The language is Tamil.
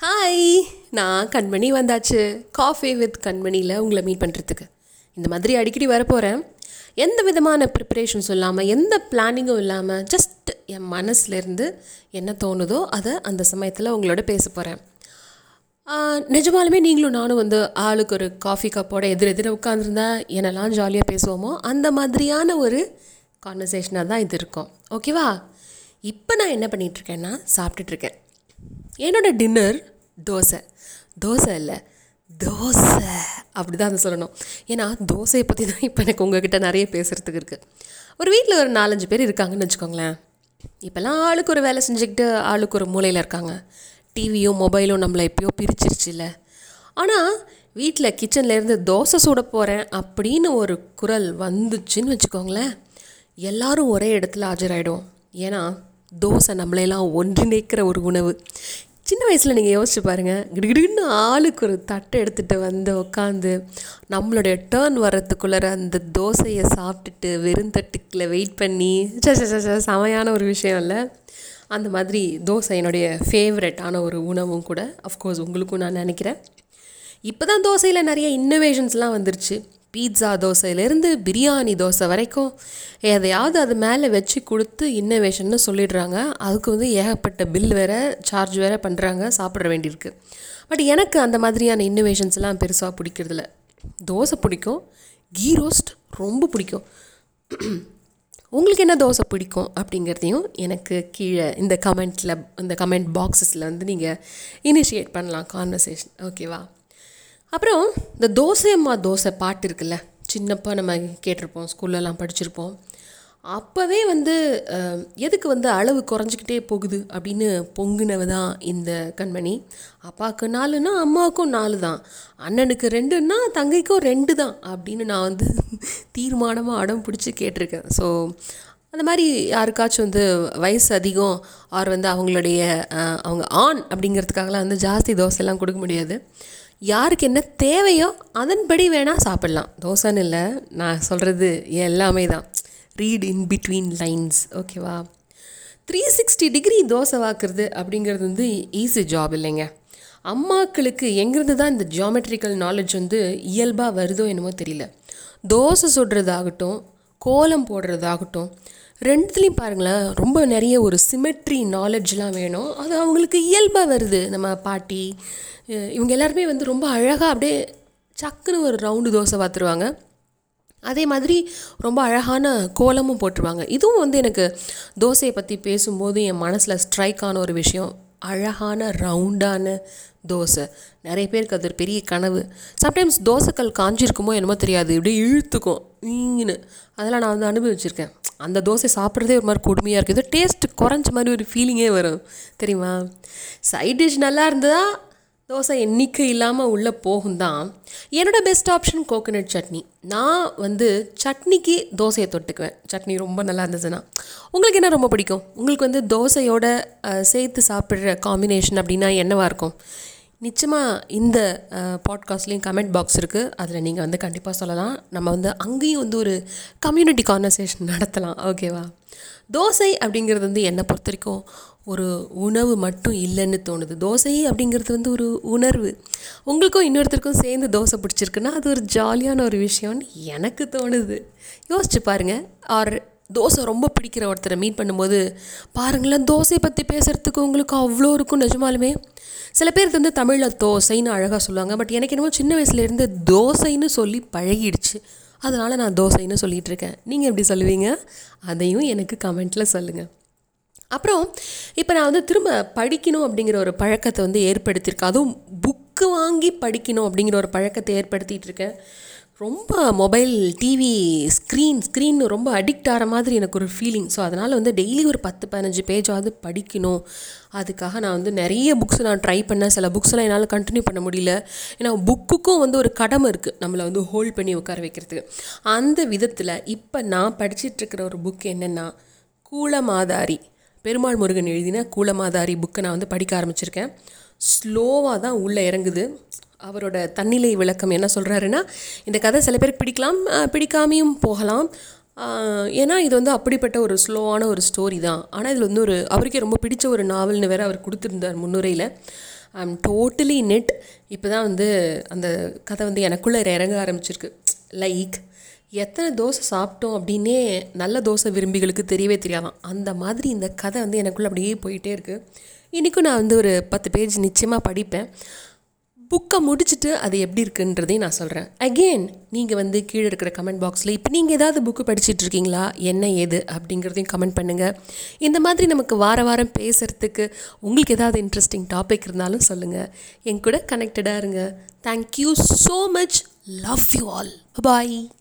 ஹாய் நான் கண்மணி வந்தாச்சு. காஃபி வித் கண்மணியில் உங்களை மீட் பண்ணுறதுக்கு இந்த மாதிரி அடிக்கடி வரப்போகிறேன் எந்த விதமான ப்ரிப்பரேஷன்ஸும் இல்லாமல் எந்த பிளானிங்கும் இல்லாமல் ஜஸ்ட் என் மனசுலேருந்து என்ன தோணுதோ அதை அந்த சமயத்தில் உங்களோட பேச போகிறேன் நிஜமாலுமே நீங்களும் நானும் வந்து ஆளுக்கு ஒரு காஃபி கப்போட எதிர் எதிர உட்காந்துருந்தா என்னெல்லாம் ஜாலியாக பேசுவோமோ அந்த மாதிரியான ஒரு கான்வர்சேஷனாக தான் இது இருக்கும். ஓகேவா இப்போ நான் என்ன பண்ணிகிட்ருக்கேன்னா சாப்பிட்டுட்ருக்கேன் என்னோட டின்னர் தோசை. தோசை இல்லை தோசை அப்படி தான் அதை சொல்லணும். ஏன்னா தோசையை பற்றி தான் இப்போ எனக்கு உங்ககிட்ட நிறைய பேசுகிறதுக்கு இருக்குது ஒரு வீட்டில் ஒரு நாலஞ்சு பேர் இருக்காங்கன்னு வச்சுக்கோங்களேன். இப்போல்லாம் ஆளுக்கு ஒரு வேலை செஞ்சுக்கிட்டு ஆளுக்கு ஒரு மூலையில் இருக்காங்க. டிவியும் மொபைலும் நம்மளை எப்பயோ பிரிச்சிருச்சுல்ல. ஆனால் வீட்டில் கிச்சன்லேருந்து தோசை சுட போகிறேன் அப்படின்னு ஒரு குரல் வந்துச்சுன்னு வச்சுக்கோங்களேன். எல்லோரும் ஒரே இடத்துல ஆஜராயிடும் ஏன்னா தோசை நம்மளையெல்லாம் ஒன்றிணைக்கிற ஒரு உணவு. சின்ன வயசில் நீங்கள் யோசிச்சு பாருங்கள் கிடுகிடுன்னு ஆளுக்கு ஒரு தட்டை எடுத்துகிட்டு வந்து உட்காந்து நம்மளுடைய டேர்ன் வர்றதுக்குள்ளார அந்த தோசையை சாப்பிட்டுட்டு வெறும் தட்டுக்கில் வெயிட் பண்ணி ச ச, ச, ச, செமையான ஒரு விஷயம் இல்லை. அந்த மாதிரி தோசை என்னுடைய ஃபேவரட்டான ஒரு உணவும் கூட அஃப்கோர்ஸ் உங்களுக்கும் நான் நினைக்கிறேன். இப்போ தான் தோசையில் நிறைய இன்னோவேஷன்ஸ்லாம் வந்துருச்சு. பீட்ஸா தோசையிலேருந்து பிரியாணி தோசை வரைக்கும் எதையாவது அது மேலே வச்சு கொடுத்து இன்னோவேஷன்னு சொல்லிடுறாங்க. அதுக்கு வந்து ஏகப்பட்ட பில் வேறு சார்ஜ் வேறு பண்ணுறாங்க சாப்பிட வேண்டியிருக்கு. பட் எனக்கு அந்த மாதிரியான இன்னோவேஷன்ஸ்லாம் பெருசாக பிடிக்கிறதில்ல. தோசை பிடிக்கும். கீ ரோஸ்ட் ரொம்ப பிடிக்கும். உங்களுக்கு என்ன தோசை பிடிக்கும் அப்படிங்கிறதையும் எனக்கு கீழே இந்த கமெண்ட்டில் இந்த கமெண்ட் பாக்ஸஸில் வந்து நீங்கள் இனிஷியேட் பண்ணலாம் கான்வர்சேஷன் ஓகேவா அப்புறம் இந்த தோசை அம்மா தோசை பாட்டு இருக்குல்ல சின்னப்பா நம்ம கேட்டிருப்போம் ஸ்கூல்லலாம் படிச்சிருப்போம். அப்போவே வந்து எதுக்கு வந்து அளவு குறைஞ்சிக்கிட்டே போகுது அப்படின்னு பொங்குனவ தான் இந்த கண்மணி. அப்பாவுக்கு நாலுனா அம்மாவுக்கும் நாலு தான் அண்ணனுக்கு ரெண்டுன்னா தங்கைக்கும் ரெண்டு தான் அப்படின்னு நான் வந்து தீர்மானமாக அடம் பிடிச்சி கேட்டிருக்கேன். ஸோ அந்த மாதிரி யாருக்காச்சும் வந்து வயசு அதிகம் ஆர் வந்து அவங்களுடைய அவங்க ஆண் அப்படிங்கிறதுக்காகலாம் வந்து ஜாஸ்தி தோசைலாம் கொடுக்க முடியாது. யாருக்கு என்ன தேவையோ அதன்படி வேணால் சாப்பிட்லாம். தோசைன்னு இல்லை நான் சொல்கிறது எல்லாமே தான். ரீட் இன் பிட்வீன் லைன்ஸ் ஓகேவா த்ரீ சிக்ஸ்டி டிகிரி தோசை வாக்குறது அப்படிங்கிறது வந்து ஈஸி ஜாப் இல்லைங்க. அம்மாக்களுக்கு எங்கேருந்து தான் இந்த ஜியாமெட்ரிக்கல் நாலேஜ் வந்து இயல்பாக வருதோ என்னமோ தெரியல. தோசை சுடுறதாகட்டும் கோலம் போடுறதாகட்டும் ரெண்டுத்துலேயும் பாருங்களேன் ரொம்ப நிறைய ஒரு சிமெட்ரி நாலெட்ஜ்லாம் வேணும். அது அவங்களுக்கு இயல்பாக வருது. நம்ம பாட்டி இவங்க எல்லாருமே வந்து ரொம்ப அழகாக அப்படியே சக்குன்னு ஒரு ரவுண்டு தோசை பார்த்துருவாங்க. அதே மாதிரி ரொம்ப அழகான கோலமும் போட்டுருவாங்க. இதுவும் வந்து எனக்கு தோசையை பற்றி பேசும்போது என் மனசில் ஸ்ட்ரைக் ஆன ஒரு விஷயம். அழகான ரவுண்டான தோசை. நிறைய பேருக்கு அது ஒரு பெரிய கனவு. சம்டைம்ஸ் தோசைக்கல் காஞ்சிருக்குமோ என்னமோ தெரியாது. இப்படியே இழுத்துக்கும். ஈன்னு அதெல்லாம் நான் வந்து அனுபவிச்சிருக்கேன். அந்த தோசை சாப்பிட்றதே ஒரு மாதிரி கொடுமையாக இருக்குது. ஏதோ டேஸ்ட்டு குறைஞ்ச மாதிரி ஒரு ஃபீலிங்கே வரும். தெரியுமா? சைட் டிஷ் நல்லா இருந்ததா? தோசை எண்ணிக்கை இல்லாமல் உள்ளே போகும் தான் என்னோடய பெஸ்ட் ஆப்ஷன் கோகோனட் சட்னி. நான் வந்து சட்னிக்கு தோசையை தொட்டுக்குவேன். சட்னி ரொம்ப நல்லா இருந்ததுன்னா. உங்களுக்கு என்ன ரொம்ப பிடிக்கும்? உங்களுக்கு வந்து தோசையோட சேர்த்து சாப்பிட்ற காம்பினேஷன் அப்படின்னா என்னவா இருக்கும்? நிச்சயமாக இந்த பாட்காஸ்ட்லேயும் கமெண்ட் பாக்ஸ் இருக்குது அதில் நீங்கள் வந்து கண்டிப்பாக சொல்லலாம். நம்ம வந்து அங்கேயும் வந்து ஒரு கம்யூனிட்டி கான்வர்சேஷன் நடத்தலாம். ஓகேவா தோசை அப்படிங்கிறது வந்து என்னை பொறுத்த வரைக்கும் ஒரு உணவு மட்டும் இல்லைன்னு தோணுது. தோசை அப்படிங்கிறது வந்து ஒரு உணர்வு. உங்களுக்கும் இன்னொருத்தருக்கும் சேர்ந்து தோசை பிடிச்சிருக்குன்னா அது ஒரு ஜாலியான ஒரு விஷயம்னு எனக்கு தோணுது. யோசிச்சு பாருங்கள் ஆர் தோசை ரொம்ப பிடிக்கிற ஒருத்தரை மீட் பண்ணும்போது பாருங்களேன் தோசையை பற்றி பேசுகிறதுக்கு உங்களுக்கு அவ்வளோ இருக்கும் நிஜமாலுமே. சில பேருக்கு வந்து தமிழில் தோசைன்னு அழகாக சொல்லுவாங்க. பட் எனக்கு என்னமோ சின்ன வயசுலேருந்து தோசைன்னு சொல்லி பழகிடுச்சு. அதனால் நான் தோசைன்னு சொல்லிகிட்டு இருக்கேன். நீங்கள் எப்படி சொல்லுவீங்க? அதையும் எனக்கு கமெண்ட்டில் சொல்லுங்கள் அப்புறம் இப்போ நான் வந்து திரும்ப படிக்கணும் அப்படிங்கிற ஒரு பழக்கத்தை வந்து ஏற்படுத்தியிருக்கேன். அதுவும் புக்கு வாங்கி படிக்கணும் அப்படிங்கிற ஒரு பழக்கத்தை ஏற்படுத்திகிட்டு இருக்கேன். ரொம்ப மொபைல் டிவி ஸ்க்ரீன் ஸ்க்ரீன் ரொம்ப அடிக்ட் ஆகிற மாதிரி எனக்கு ஒரு ஃபீலிங் ஸோ அதனால் வந்து டெய்லி ஒரு பத்து பதினஞ்சு பேஜாவது படிக்கணும். அதுக்காக நான் வந்து நிறைய புக்ஸ் நான் ட்ரை பண்ணேன். சில புக்ஸ்லாம் என்னால் கண்டினியூ பண்ண முடியல. ஏன்னா புக்குக்கும் வந்து ஒரு கடமை இருக்குது நம்மளை வந்து ஹோல்ட் பண்ணி உட்கார வைக்கிறதுக்கு. அந்த விதத்தில் இப்போ நான் படிச்சிட்ருக்கிற ஒரு புக் என்னென்னா கூலமாதாரி பெருமாள் முருகன் எழுதின கூலமாதாரி புக்கை நான் வந்து படிக்க ஆரம்பிச்சிருக்கேன். ஸ்லோவாக தான் உள்ளே இறங்குது. அவரோட தன்னிலை விளக்கம் என்ன சொல்கிறாருன்னா இந்த கதை சில பேருக்கு பிடிக்கலாம் பிடிக்காமையும் போகலாம். ஏன்னா இது வந்து அப்படிப்பட்ட ஒரு ஸ்லோவான ஒரு ஸ்டோரி தான். ஆனால் இதில் வந்து ஒரு அவருக்கே ரொம்ப பிடிச்ச ஒரு நாவல்னு வேறு அவர் கொடுத்துருந்தார் முன்னுரையில். ஐ எம் டோட்டலி நெட் இப்போ தான் வந்து அந்த கதை வந்து எனக்குள்ளே இறங்க ஆரம்பிச்சிருக்கு. லைக் எத்தனை தோசை சாப்பிட்டோம் அப்படின்னே நல்ல தோசை விரும்பிகளுக்கு தெரியவே தெரியாதான். அந்த மாதிரி இந்த கதை வந்து எனக்குள்ளே அப்படியே போயிட்டே இருக்குது இன்றைக்கும் நான் வந்து ஒரு பத்து பேஜ் நிச்சயமாக படிப்பேன். புக்கை முடிச்சுட்டு அது எப்படி இருக்குன்றதையும் நான் சொல்கிறேன் அகெயின் நீங்கள் வந்து கீழே இருக்கிற கமெண்ட் பாக்ஸில் இப்போ நீங்கள் ஏதாவது புக்கு படிச்சுட்டு இருக்கீங்களா? என்ன ஏது? அப்படிங்கிறதையும் கமெண்ட் பண்ணுங்கள் இந்த மாதிரி நமக்கு வார வாரம் பேசுகிறதுக்கு உங்களுக்கு ஏதாவது இன்ட்ரெஸ்டிங் டாபிக் இருந்தாலும் சொல்லுங்கள் என் கூட கனெக்டடாக இருங்க. Thank you so much love you all bye